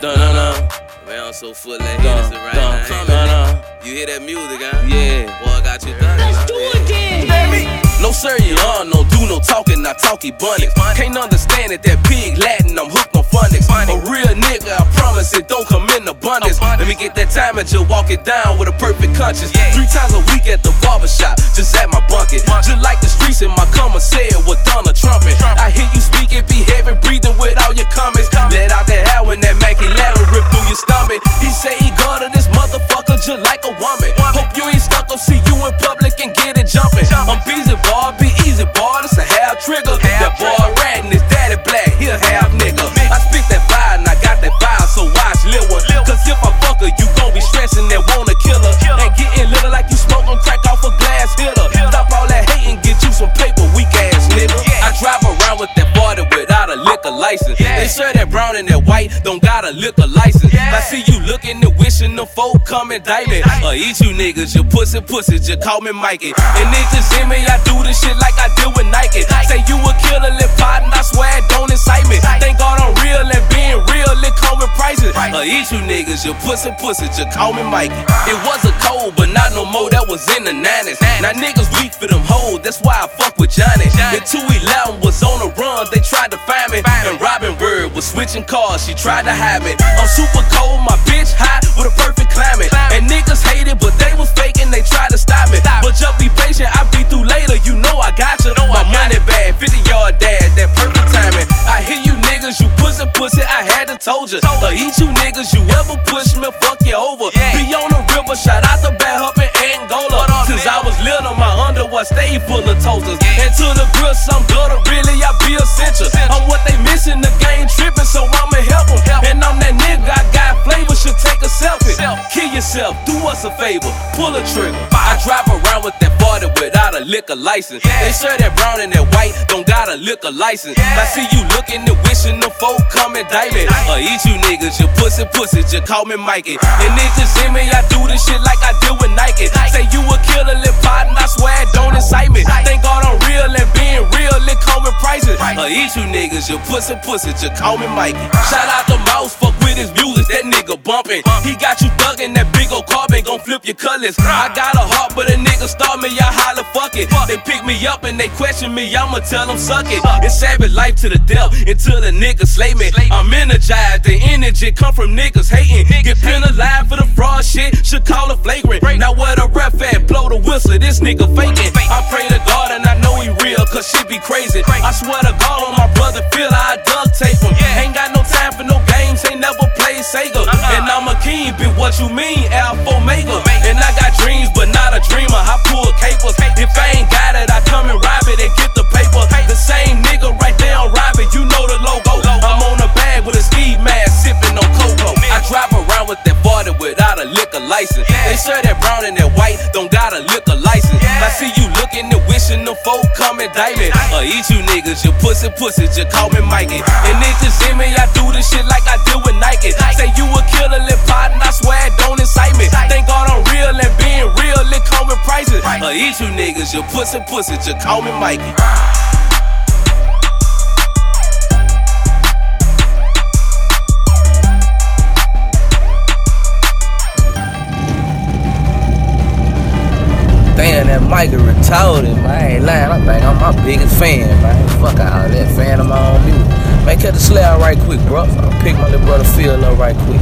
Dun dun dun. Man, I'm so full of haters Dun right dun now. dun dun. You hear that music, huh? Yeah. Boy, I got you done. Let's do it then. No sir, you on, no do no talking, I talk ebonics. Can't understand it, that big Latin, I'm hooked on phonics. A real nigga, I promise it don't come in abundance. Let me get that time and just walk it down with a perfect conscience. Three times a week at the barbershop, just at my bucket. Just like the streets in my commissary with Donald Trump. I hear you speak, it be heavy breathing with all your comments. Jumping. I'm busy, boy, They say that brown and that white don't got a liquor license. I see you looking and wishing the folk come indict me. Or eat you niggas, you pussy pussy, just call me Mikey. And niggas hear me, I do this shit like I deal with Nike. Say you a killer, lip pot, and I swear it don't excite me. Thank God I'm real and being real, it come with Or eat you niggas, you pussy pussy, just call me Mikey. It was a cold, but not no more, that was in the 90s. Now niggas weak for them hoes, that's why I fuck with Johnny. In 211 was on the run, they tried to find me. And Robin Bird was switching cars, she tried to have me. I'm super cold, my bitch hot with a perfect climate. And niggas hate it, but they was faking, they tried to stop me. But just be told you. Or eat you niggas, you ever push me, fuck you over. Be on the river, shout out the bad up in Angola. Since I was little, my underwear stay full of toasters. And to the grill, some gutter, really, I be essential. I'm what they missing, the game tripping, so I'ma help them. And I'm yourself, do us a favor, pull a trigger. I drive around with that 40 without a liquor license. They say that brown and that white don't got a liquor license. I see you looking and wishing the folk come indict me. Or eat you niggas, you pussy pussy, just call me Mikey. And niggas hear me, I do this shit like I deal with Nike. Say you a killer, lip pot, and I swear it don't excite me. Thank God I'm real and being real, it come with prices. Or uh, eat you niggas, you pussy pussy, just call me Mikey. Shout out the mouse, fuck with his music, nigga bumping. He got you thuggin', that big old carbon gon' flip your colors. I got a heart, but a nigga start me, I holler, fuck it. They pick me up and they question me, I'ma tell them suck it. It's savage life to the death until the nigga slay me. I'm energized, the energy come from niggas hating. Get penalized for the fraud shit, should call it flagrant. Now where the ref at, blow the whistle, this nigga faking. I pray to God and I know he real, cause shit be crazy. I swear to God on my brother, feel I duct tape him. Bitch, what you mean, Alpha Omega? And I got dreams, but not a dreamer. I pull capers. If I ain't got it, I come and rob it and get license. They say that brown and that white don't got a liquor license. I see you looking and wishing the folk come indict me. Or uh, eat you niggas, you pussy pussy, just call me Mikey. And niggas hear me, I do this shit like I deal with Nike. Say you a killer, lip pot, and I swear it don't incite me. Thank God I'm real and being real, it come with prices. Or uh, eat you niggas, you pussy pussy, just call me Mikey. That Micah retarded, man. I ain't lying. I think I'm my biggest fan, man. Fuck all that fan of my own music. Man, cut the slab right quick, bro. I'll pick my little brother Phil up right quick.